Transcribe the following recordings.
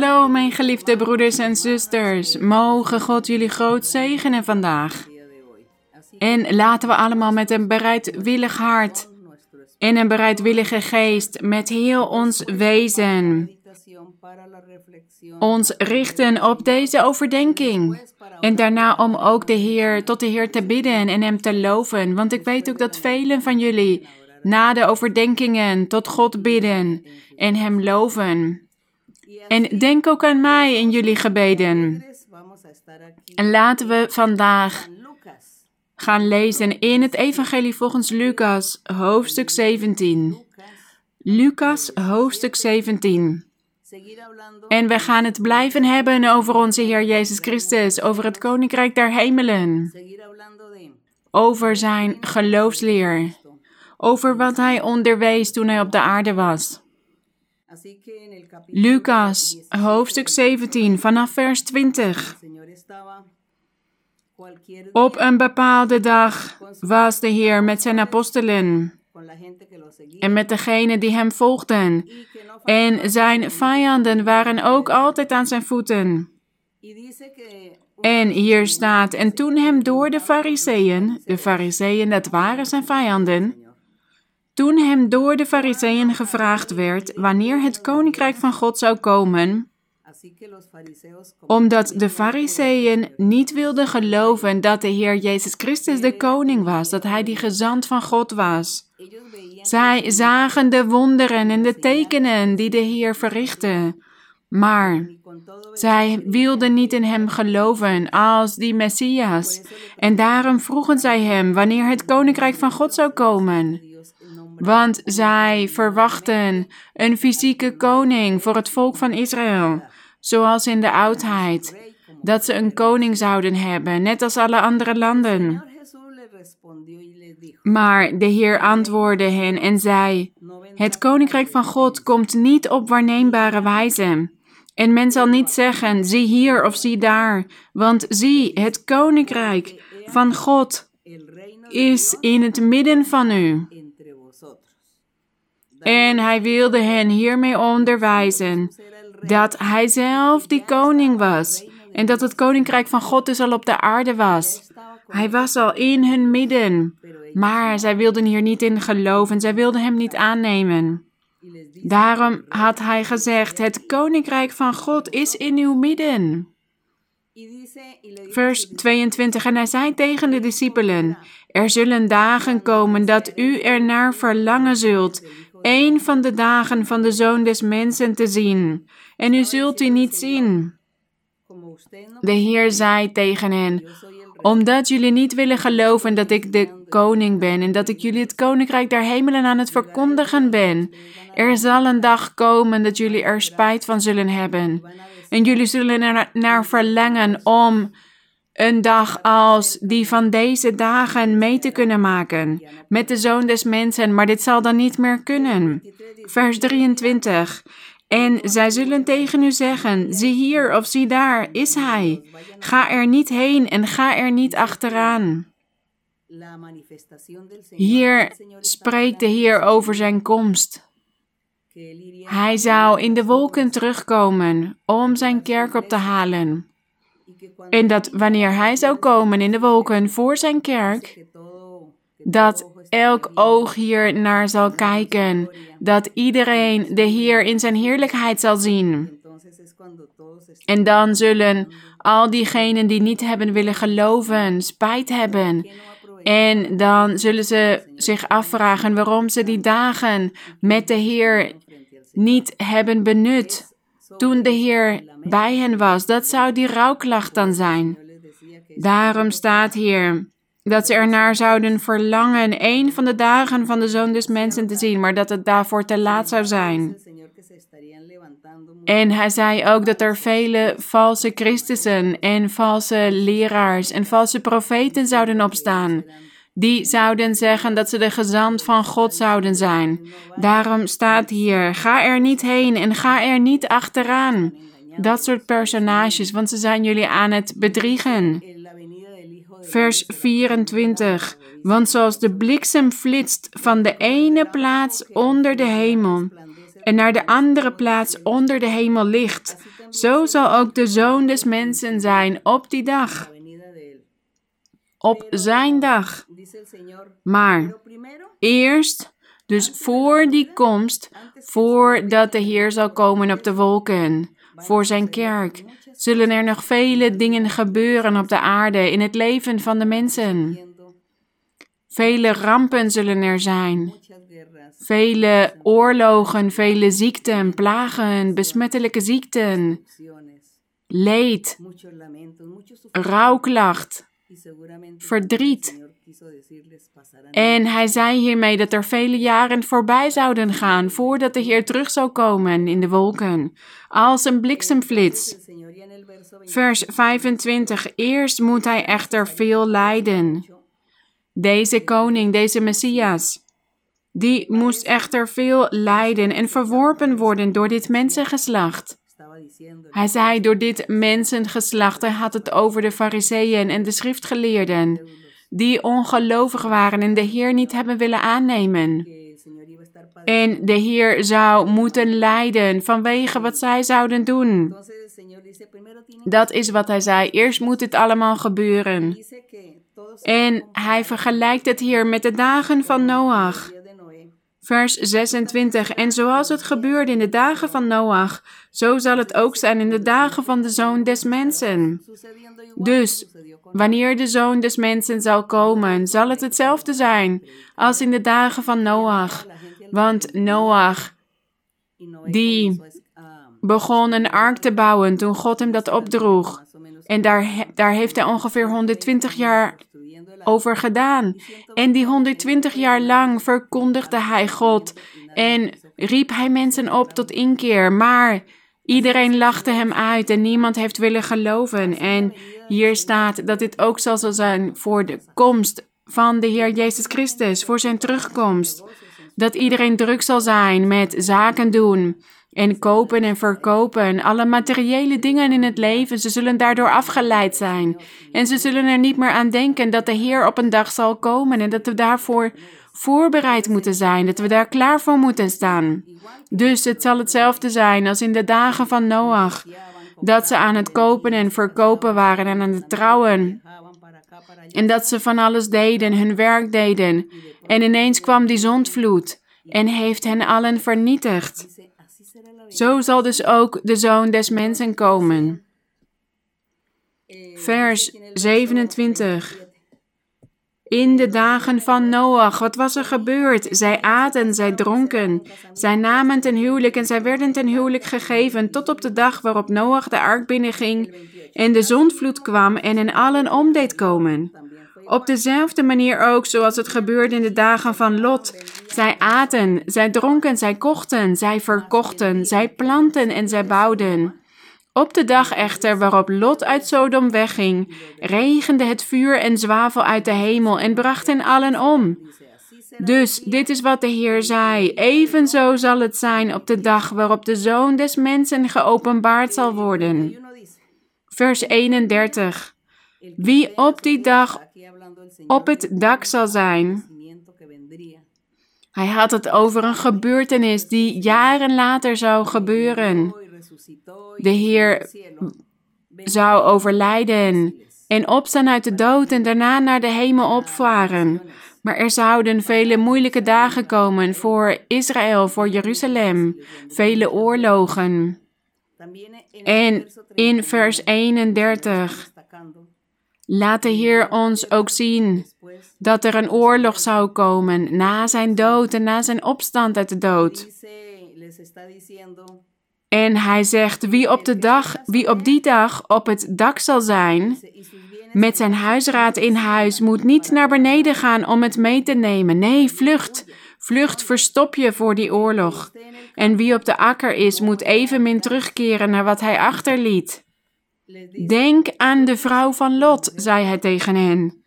Hallo mijn geliefde broeders en zusters. Mogen God jullie groot zegenen vandaag. En laten we allemaal met een bereidwillig hart en een bereidwillige geest met heel ons wezen ons richten op deze overdenking. En daarna om ook de Heer, tot de Heer te bidden en Hem te loven. Want ik weet ook dat velen van jullie na de overdenkingen tot God bidden en Hem loven. En denk ook aan mij in jullie gebeden. En laten we vandaag gaan lezen in het Evangelie volgens Lucas, hoofdstuk 17. Lucas, hoofdstuk 17. En we gaan het blijven hebben over onze Heer Jezus Christus, over het Koninkrijk der Hemelen, over zijn geloofsleer, over wat hij onderwees toen hij op de aarde was. Lucas, hoofdstuk 17, vanaf vers 20. Op een bepaalde dag was de Heer met zijn apostelen en met degenen die hem volgden. En zijn vijanden waren ook altijd aan zijn voeten. En hier staat, en toen hem door de fariseeën, de fariseeën dat waren zijn vijanden, toen hem door de fariseeën gevraagd werd wanneer het koninkrijk van God zou komen, omdat de fariseeën niet wilden geloven dat de Heer Jezus Christus de koning was, dat hij die gezant van God was. Zij zagen de wonderen en de tekenen die de Heer verrichtte, maar zij wilden niet in hem geloven als die Messias. En daarom vroegen zij hem wanneer het koninkrijk van God zou komen. Want zij verwachten een fysieke koning voor het volk van Israël, zoals in de oudheid, dat ze een koning zouden hebben, net als alle andere landen. Maar de Heer antwoordde hen en zei: Het koninkrijk van God komt niet op waarneembare wijze. En men zal niet zeggen: zie hier of zie daar, want zie, het koninkrijk van God is in het midden van u. En hij wilde hen hiermee onderwijzen dat hij zelf die koning was en dat het koninkrijk van God dus al op de aarde was. Hij was al in hun midden, maar zij wilden hier niet in geloven, zij wilden hem niet aannemen. Daarom had hij gezegd: Het koninkrijk van God is in uw midden. Vers 22. En hij zei tegen de discipelen: Er zullen dagen komen dat u er naar verlangen zult, een van de dagen van de zoon des mensen te zien, en u zult u niet zien. De Heer zei tegen hen: omdat jullie niet willen geloven dat ik de koning ben en dat ik jullie het koninkrijk der hemelen aan het verkondigen ben. Er zal een dag komen dat jullie er spijt van zullen hebben. En jullie zullen er naar verlangen om een dag als die van deze dagen mee te kunnen maken met de zoon des mensen, maar dit zal dan niet meer kunnen. Vers 23. En zij zullen tegen u zeggen: zie hier of zie daar, is hij. Ga er niet heen en ga er niet achteraan. Hier spreekt de Heer over zijn komst. Hij zou in de wolken terugkomen om zijn kerk op te halen. En dat wanneer hij zou komen in de wolken voor zijn kerk, dat elk oog hier naar zal kijken, dat iedereen de Heer in zijn heerlijkheid zal zien. En dan zullen al diegenen die niet hebben willen geloven, spijt hebben. En dan zullen ze zich afvragen waarom ze die dagen met de Heer niet hebben benut. Toen de Heer bij hen was, dat zou die rouwklacht dan zijn. Daarom staat hier dat ze ernaar zouden verlangen een van de dagen van de Zoon des Mensen te zien, maar dat het daarvoor te laat zou zijn. En hij zei ook dat er vele valse Christussen en valse leraars en valse profeten zouden opstaan. Die zouden zeggen dat ze de gezant van God zouden zijn. Daarom staat hier: ga er niet heen en ga er niet achteraan. Dat soort personages, want ze zijn jullie aan het bedriegen vers 24. Want zoals de bliksem flitst van de ene plaats onder de hemel en naar de andere plaats onder de hemel ligt, Zo zal ook de zoon des mensen zijn op die dag, op zijn dag. Maar eerst, dus voor die komst, voordat de Heer zal komen op de wolken, voor zijn kerk, zullen er nog vele dingen gebeuren op de aarde in het leven van de mensen. Vele rampen zullen er zijn. Vele oorlogen, vele ziekten, plagen, besmettelijke ziekten, leed, rouwklacht, verdriet. En hij zei hiermee dat er vele jaren voorbij zouden gaan voordat de Heer terug zou komen in de wolken, als een bliksemflits. Vers 25. Eerst moet hij echter veel lijden. Deze koning, deze Messias, die moest echter veel lijden en verworpen worden door dit mensengeslacht. Hij zei door dit mensengeslacht, hij had het over de fariseeën en de schriftgeleerden, die ongelovig waren en de Heer niet hebben willen aannemen. En de Heer zou moeten lijden vanwege wat zij zouden doen. Dat is wat hij zei. Eerst moet het allemaal gebeuren. En hij vergelijkt het hier met de dagen van Noach. Vers 26. En zoals het gebeurde in de dagen van Noach, zo zal het ook zijn in de dagen van de zoon des mensen. Dus, wanneer de zoon des mensen zal komen, zal het hetzelfde zijn als in de dagen van Noach. Want Noach, die begon een ark te bouwen toen God hem dat opdroeg. En daar, daar heeft hij ongeveer 120 jaar over gedaan. En die 120 jaar lang verkondigde hij God en riep hij mensen op tot inkeer. Maar iedereen lachte hem uit en niemand heeft willen geloven. En hier staat dat dit ook zal zijn voor de komst van de Heer Jezus Christus, voor zijn terugkomst. Dat iedereen druk zal zijn met zaken doen en kopen en verkopen, alle materiële dingen in het leven, ze zullen daardoor afgeleid zijn. En ze zullen er niet meer aan denken dat de Heer op een dag zal komen en dat we daarvoor voorbereid moeten zijn, dat we daar klaar voor moeten staan. Dus het zal hetzelfde zijn als in de dagen van Noach, dat ze aan het kopen en verkopen waren en aan het trouwen. En dat ze van alles deden, hun werk deden. En ineens kwam die zondvloed en heeft hen allen vernietigd. Zo zal dus ook de zoon des mensen komen. Vers 27. In de dagen van Noach, wat was er gebeurd? Zij aten, zij dronken, zij namen ten huwelijk en zij werden ten huwelijk gegeven tot op de dag waarop Noach de ark binnenging en de zondvloed kwam en hen allen om deed komen. Op dezelfde manier ook zoals het gebeurde in de dagen van Lot. Zij aten, zij dronken, zij kochten, zij verkochten, zij planten en zij bouwden. Op de dag echter waarop Lot uit Sodom wegging, regende het vuur en zwavel uit de hemel en bracht hen allen om. Dus dit is wat de Heer zei: Evenzo zal het zijn op de dag waarop de Zoon des Mensen geopenbaard zal worden. Vers 31. Wie op die dag op het dak zal zijn. Hij had het over een gebeurtenis die jaren later zou gebeuren. De Heer zou overlijden en opstaan uit de dood en daarna naar de hemel opvaren. Maar er zouden vele moeilijke dagen komen voor Israël, voor Jeruzalem, vele oorlogen. En in vers 31 Laat de Heer ons ook zien dat er een oorlog zou komen na zijn dood en na zijn opstand uit de dood. En hij zegt, wie op, de dag, wie op die dag op het dak zal zijn, met zijn huisraad in huis, moet niet naar beneden gaan om het mee te nemen. Nee, vlucht. Vlucht, verstop je voor die oorlog. En wie op de akker is, moet evenmin terugkeren naar wat hij achterliet. Denk aan de vrouw van Lot, zei hij tegen hen.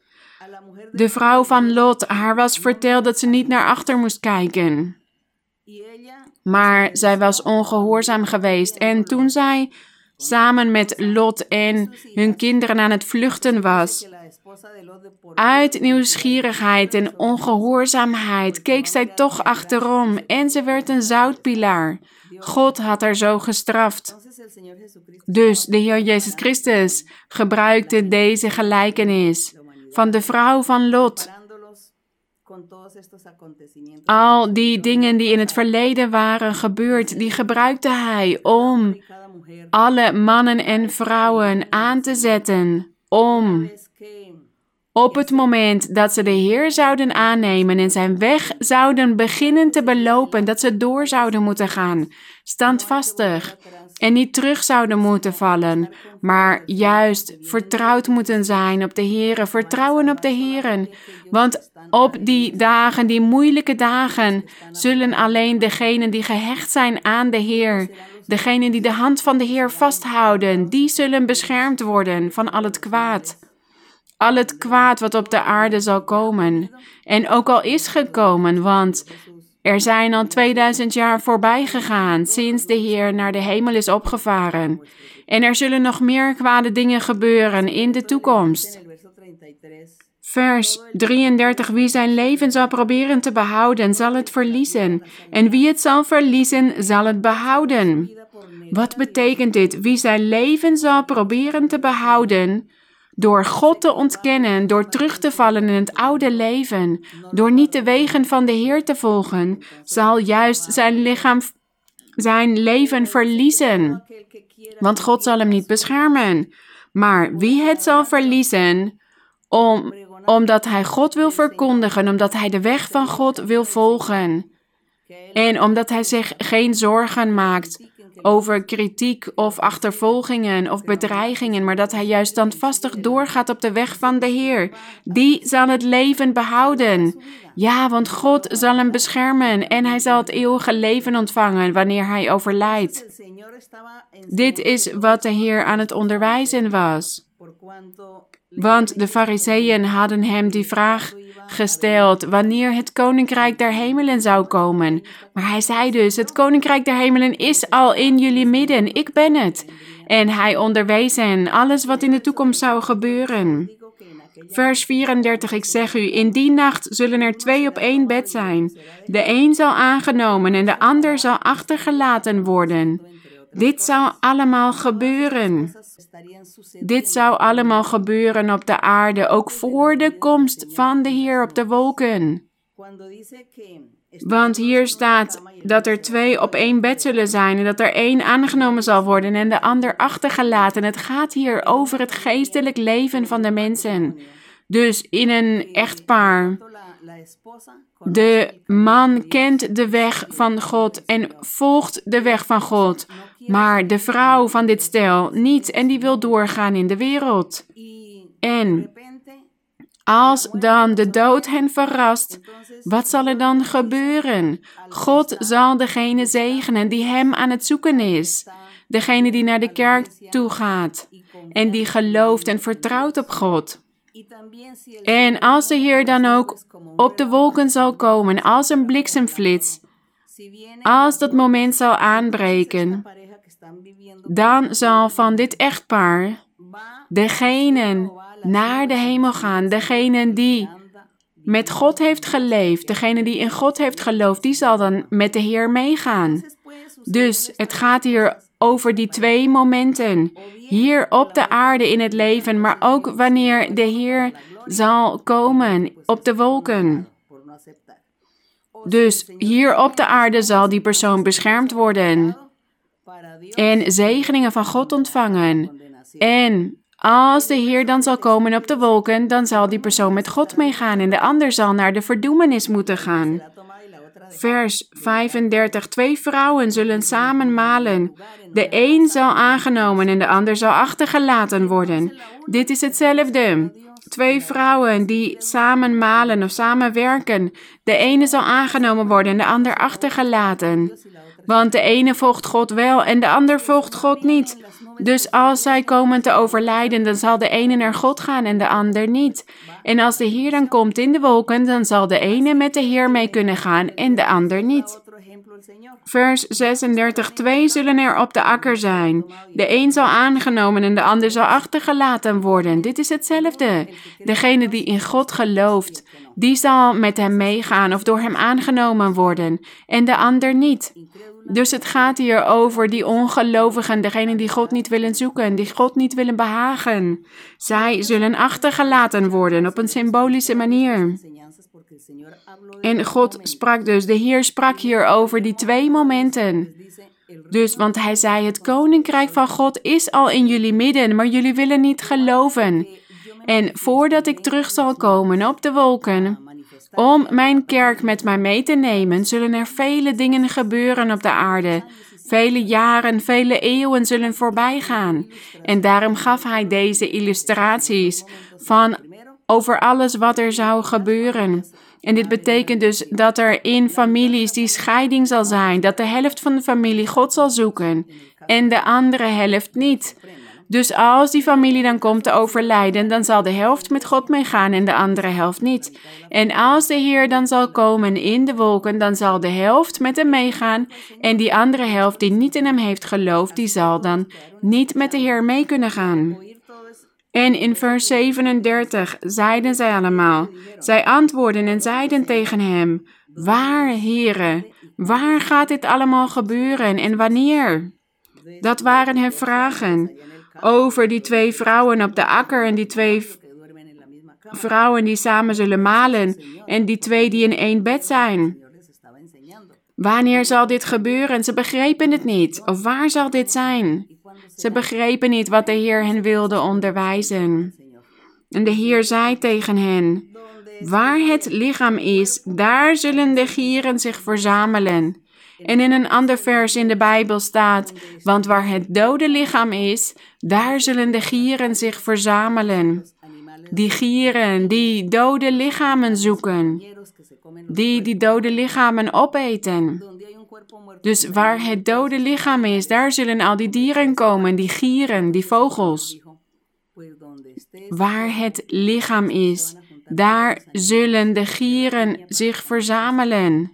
De vrouw van Lot, haar was verteld dat ze niet naar achter moest kijken. Maar zij was ongehoorzaam geweest. en toen zij samen met Lot en hun kinderen aan het vluchten was, uit nieuwsgierigheid en ongehoorzaamheid keek zij toch achterom en ze werd een zoutpilaar God had haar zo gestraft. Dus de Heer Jezus Christus gebruikte deze gelijkenis van de vrouw van Lot. Al die dingen die in het verleden waren gebeurd, die gebruikte hij om alle mannen en vrouwen aan te zetten om op het moment dat ze de Heer zouden aannemen en zijn weg zouden beginnen te belopen, dat ze door zouden moeten gaan, standvastig en niet terug zouden moeten vallen, maar juist vertrouwd moeten zijn op de Heer, vertrouwen op de Heer. Want op die dagen, die moeilijke dagen, zullen alleen degenen die gehecht zijn aan de Heer, degenen die de hand van de Heer vasthouden, die zullen beschermd worden van al het kwaad al het kwaad wat op de aarde zal komen. En ook al is gekomen, want er zijn al 2000 jaar voorbij gegaan sinds de Heer naar de hemel is opgevaren. En er zullen nog meer kwade dingen gebeuren in de toekomst. Vers 33. Wie zijn leven zal proberen te behouden, zal het verliezen. En wie het zal verliezen, zal het behouden. Wat betekent dit? Wie zijn leven zal proberen te behouden, door God te ontkennen, door terug te vallen in het oude leven, door niet de wegen van de Heer te volgen, zal juist zijn lichaam, zijn leven verliezen. Want God zal hem niet beschermen. Maar wie het zal verliezen, om, omdat hij God wil verkondigen, omdat hij de weg van God wil volgen. En omdat hij zich geen zorgen maakt over kritiek of achtervolgingen of bedreigingen, maar dat hij juist standvastig doorgaat op de weg van de Heer. Die zal het leven behouden. Ja, want God zal hem beschermen en hij zal het eeuwige leven ontvangen wanneer hij overlijdt. Dit is wat de Heer aan het onderwijzen was. Want de Fariseeën hadden hem die vraag gesteld wanneer het koninkrijk der hemelen zou komen. Maar hij zei dus: Het koninkrijk der hemelen is al in jullie midden. Ik ben het. En hij onderwees hen alles wat in de toekomst zou gebeuren. Vers 34, ik zeg u, in die nacht zullen er twee op één bed zijn. De een zal aangenomen en de ander zal achtergelaten worden. Dit zou allemaal gebeuren. Dit zou allemaal gebeuren op de aarde, ook voor de komst van de Heer op de wolken. Want hier staat dat er twee op één bed zullen zijn en dat er één aangenomen zal worden en de ander achtergelaten. Het gaat hier over het geestelijk leven van de mensen. Dus in een echtpaar. De man kent de weg van God en volgt de weg van God. Maar de vrouw van dit stel niet en die wil doorgaan in de wereld. En als dan de dood hen verrast, wat zal er dan gebeuren? God zal degene zegenen die hem aan het zoeken is. Degene die naar de kerk toe gaat en die gelooft en vertrouwt op God. En als de Heer dan ook op de wolken zal komen als een bliksemflits, als dat moment zal aanbreken, dan zal van dit echtpaar degene naar de hemel gaan, degene die met God heeft geleefd, degene die in God heeft geloofd, die zal dan met de Heer meegaan. Dus het gaat hier over die twee momenten. Hier op de aarde in het leven, maar ook wanneer de Heer zal komen op de wolken. Dus hier op de aarde zal die persoon beschermd worden en zegeningen van God ontvangen. En als de Heer dan zal komen op de wolken, dan zal die persoon met God meegaan en de ander zal naar de verdoemenis moeten gaan. Vers 35. Twee vrouwen zullen samen malen. De een zal aangenomen en de ander zal achtergelaten worden. Dit is hetzelfde. Twee vrouwen die samen malen of samen werken. De ene zal aangenomen worden en de ander achtergelaten. Want de ene volgt God wel en de ander volgt God niet. Dus als zij komen te overlijden, dan zal de ene naar God gaan en de ander niet. En als de Heer dan komt in de wolken, dan zal de ene met de Heer mee kunnen gaan en de ander niet. Vers 36. Twee zullen er op de akker zijn. De een zal aangenomen en de ander zal achtergelaten worden. Dit is hetzelfde. Degene die in God gelooft, die zal met hem meegaan of door hem aangenomen worden. En de ander niet. Dus het gaat hier over die ongelovigen, degenen die God niet willen zoeken, die God niet willen behagen. Zij zullen achtergelaten worden op een symbolische manier. En God sprak dus, de Heer sprak hier over die twee momenten. Dus, want hij zei, het koninkrijk van God is al in jullie midden, maar jullie willen niet geloven. En voordat ik terug zal komen op de wolken, om mijn kerk met mij mee te nemen, zullen er vele dingen gebeuren op de aarde. Vele jaren, vele eeuwen zullen voorbij gaan. En daarom gaf hij deze illustraties van over alles wat er zou gebeuren. En dit betekent dus dat er in families die scheiding zal zijn, dat de helft van de familie God zal zoeken en de andere helft niet. Dus als die familie dan komt te overlijden, dan zal de helft met God meegaan en de andere helft niet. En als de Heer dan zal komen in de wolken, dan zal de helft met hem meegaan en die andere helft die niet in hem heeft geloofd, die zal dan niet met de Heer mee kunnen gaan. En in vers 37 zeiden zij allemaal, zij antwoordden en zeiden tegen hem, waar, heren, waar gaat dit allemaal gebeuren en wanneer? Dat waren hun vragen over die twee vrouwen op de akker en die twee vrouwen die samen zullen malen en die twee die in één bed zijn. Wanneer zal dit gebeuren? Ze begrepen het niet. Of waar zal dit zijn? Ze begrepen niet wat de Heer hen wilde onderwijzen. En de Heer zei tegen hen: Waar het lichaam is, daar zullen de gieren zich verzamelen. En in een ander vers in de Bijbel staat: Want waar het dode lichaam is, daar zullen de gieren zich verzamelen. Die gieren die dode lichamen zoeken, die die dode lichamen opeten. Dus waar het dode lichaam is, daar zullen al die dieren komen, die gieren, die vogels. Waar het lichaam is, daar zullen de gieren zich verzamelen.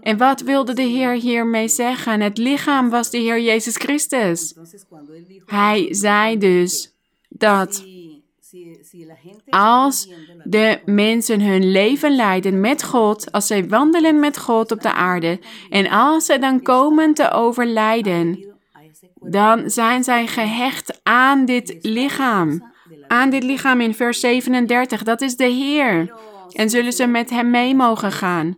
En wat wilde de Heer hiermee zeggen? Het lichaam was de Heer Jezus Christus. Hij zei dus dat als de mensen hun leven leiden met God, als zij wandelen met God op de aarde, en als ze dan komen te overlijden, dan zijn zij gehecht aan dit lichaam. Aan dit lichaam in vers 37, dat is de Heer. En zullen ze met hem mee mogen gaan.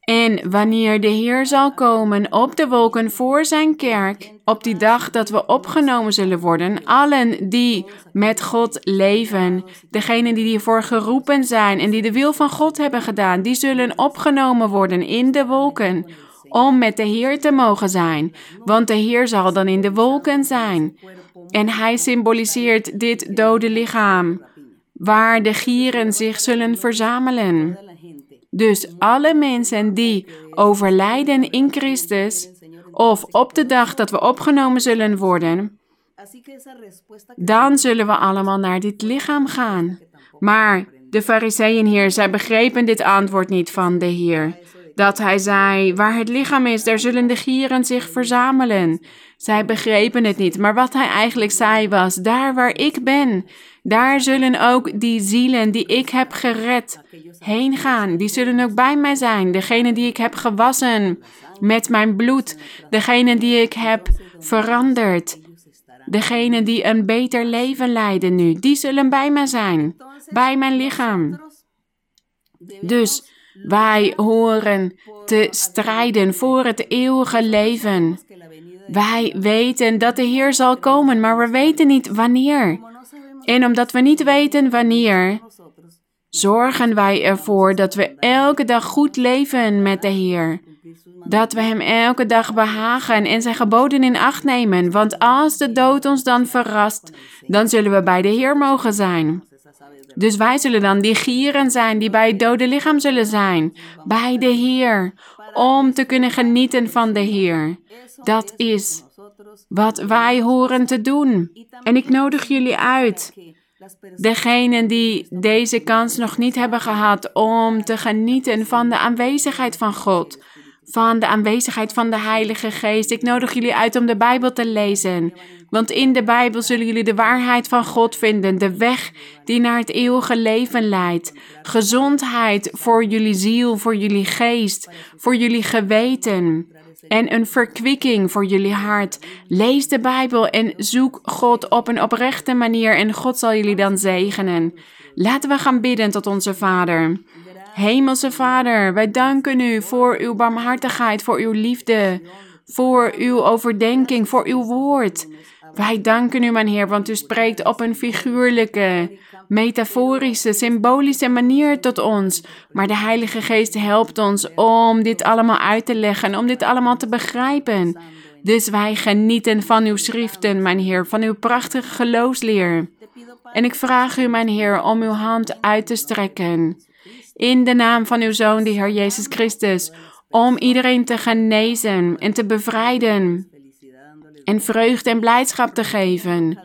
En wanneer de Heer zal komen op de wolken voor zijn kerk, op die dag dat we opgenomen zullen worden, allen die met God leven, degenen die hiervoor geroepen zijn en die de wil van God hebben gedaan, die zullen opgenomen worden in de wolken om met de Heer te mogen zijn, want de Heer zal dan in de wolken zijn. En hij symboliseert dit dode lichaam, waar de gieren zich zullen verzamelen. Dus alle mensen die overlijden in Christus, of op de dag dat we opgenomen zullen worden, dan zullen we allemaal naar dit lichaam gaan. Maar de fariseeën hier, zij begrepen dit antwoord niet van de Heer. Dat hij zei, waar het lichaam is, daar zullen de gieren zich verzamelen. Zij begrepen het niet, maar wat hij eigenlijk zei was, daar waar ik ben, daar zullen ook die zielen die ik heb gered heen gaan. Die zullen ook bij mij zijn. Degene die ik heb gewassen met mijn bloed. Degene die ik heb veranderd. Degene die een beter leven leiden nu. Die zullen bij mij zijn. Bij mijn lichaam. Dus wij horen te strijden voor het eeuwige leven. Wij weten dat de Heer zal komen, maar we weten niet wanneer. En omdat we niet weten wanneer, zorgen wij ervoor dat we elke dag goed leven met de Heer. Dat we Hem elke dag behagen en zijn geboden in acht nemen. Want als de dood ons dan verrast, dan zullen we bij de Heer mogen zijn. Dus wij zullen dan die gieren zijn die bij het dode lichaam zullen zijn. Bij de Heer. Om te kunnen genieten van de Heer. Dat is wat wij horen te doen. En ik nodig jullie uit. Degenen die deze kans nog niet hebben gehad om te genieten van de aanwezigheid van God, van de aanwezigheid van de Heilige Geest. Ik nodig jullie uit om de Bijbel te lezen. Want in de Bijbel zullen jullie de waarheid van God vinden, de weg die naar het eeuwige leven leidt. Gezondheid voor jullie ziel, voor jullie geest, voor jullie geweten. En een verkwikking voor jullie hart. Lees de Bijbel en zoek God op een oprechte manier en God zal jullie dan zegenen. Laten we gaan bidden tot onze Vader. Hemelse Vader, wij danken u voor uw barmhartigheid, voor uw liefde, voor uw overdenking, voor uw woord. Wij danken u, mijn Heer, want u spreekt op een figuurlijke, metaforische, symbolische manier tot ons. Maar de Heilige Geest helpt ons om dit allemaal uit te leggen, om dit allemaal te begrijpen. Dus wij genieten van uw schriften, mijn Heer, van uw prachtige geloofsleer. En ik vraag u, mijn Heer, om uw hand uit te strekken. In de naam van uw Zoon, de Heer Jezus Christus, om iedereen te genezen en te bevrijden en vreugde en blijdschap te geven.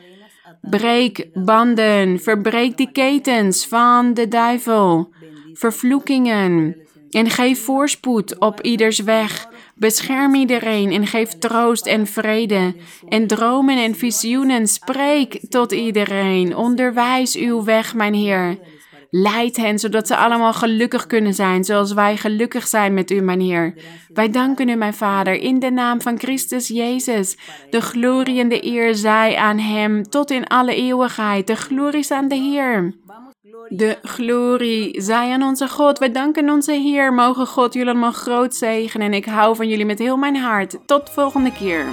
Breek banden, verbreek die ketens van de duivel, vervloekingen en geef voorspoed op ieders weg. Bescherm iedereen en geef troost en vrede. En dromen en visioenen, spreek tot iedereen. Onderwijs uw weg, mijn Heer. Leid hen, zodat ze allemaal gelukkig kunnen zijn, zoals wij gelukkig zijn met u, mijn Heer. Wij danken u, mijn Vader, in de naam van Christus Jezus. De glorie en de eer zij aan Hem, tot in alle eeuwigheid. De glorie is aan de Heer. De glorie zij aan onze God. Wij danken onze Heer. Mogen God jullie allemaal groot zegenen. En ik hou van jullie met heel mijn hart. Tot volgende keer.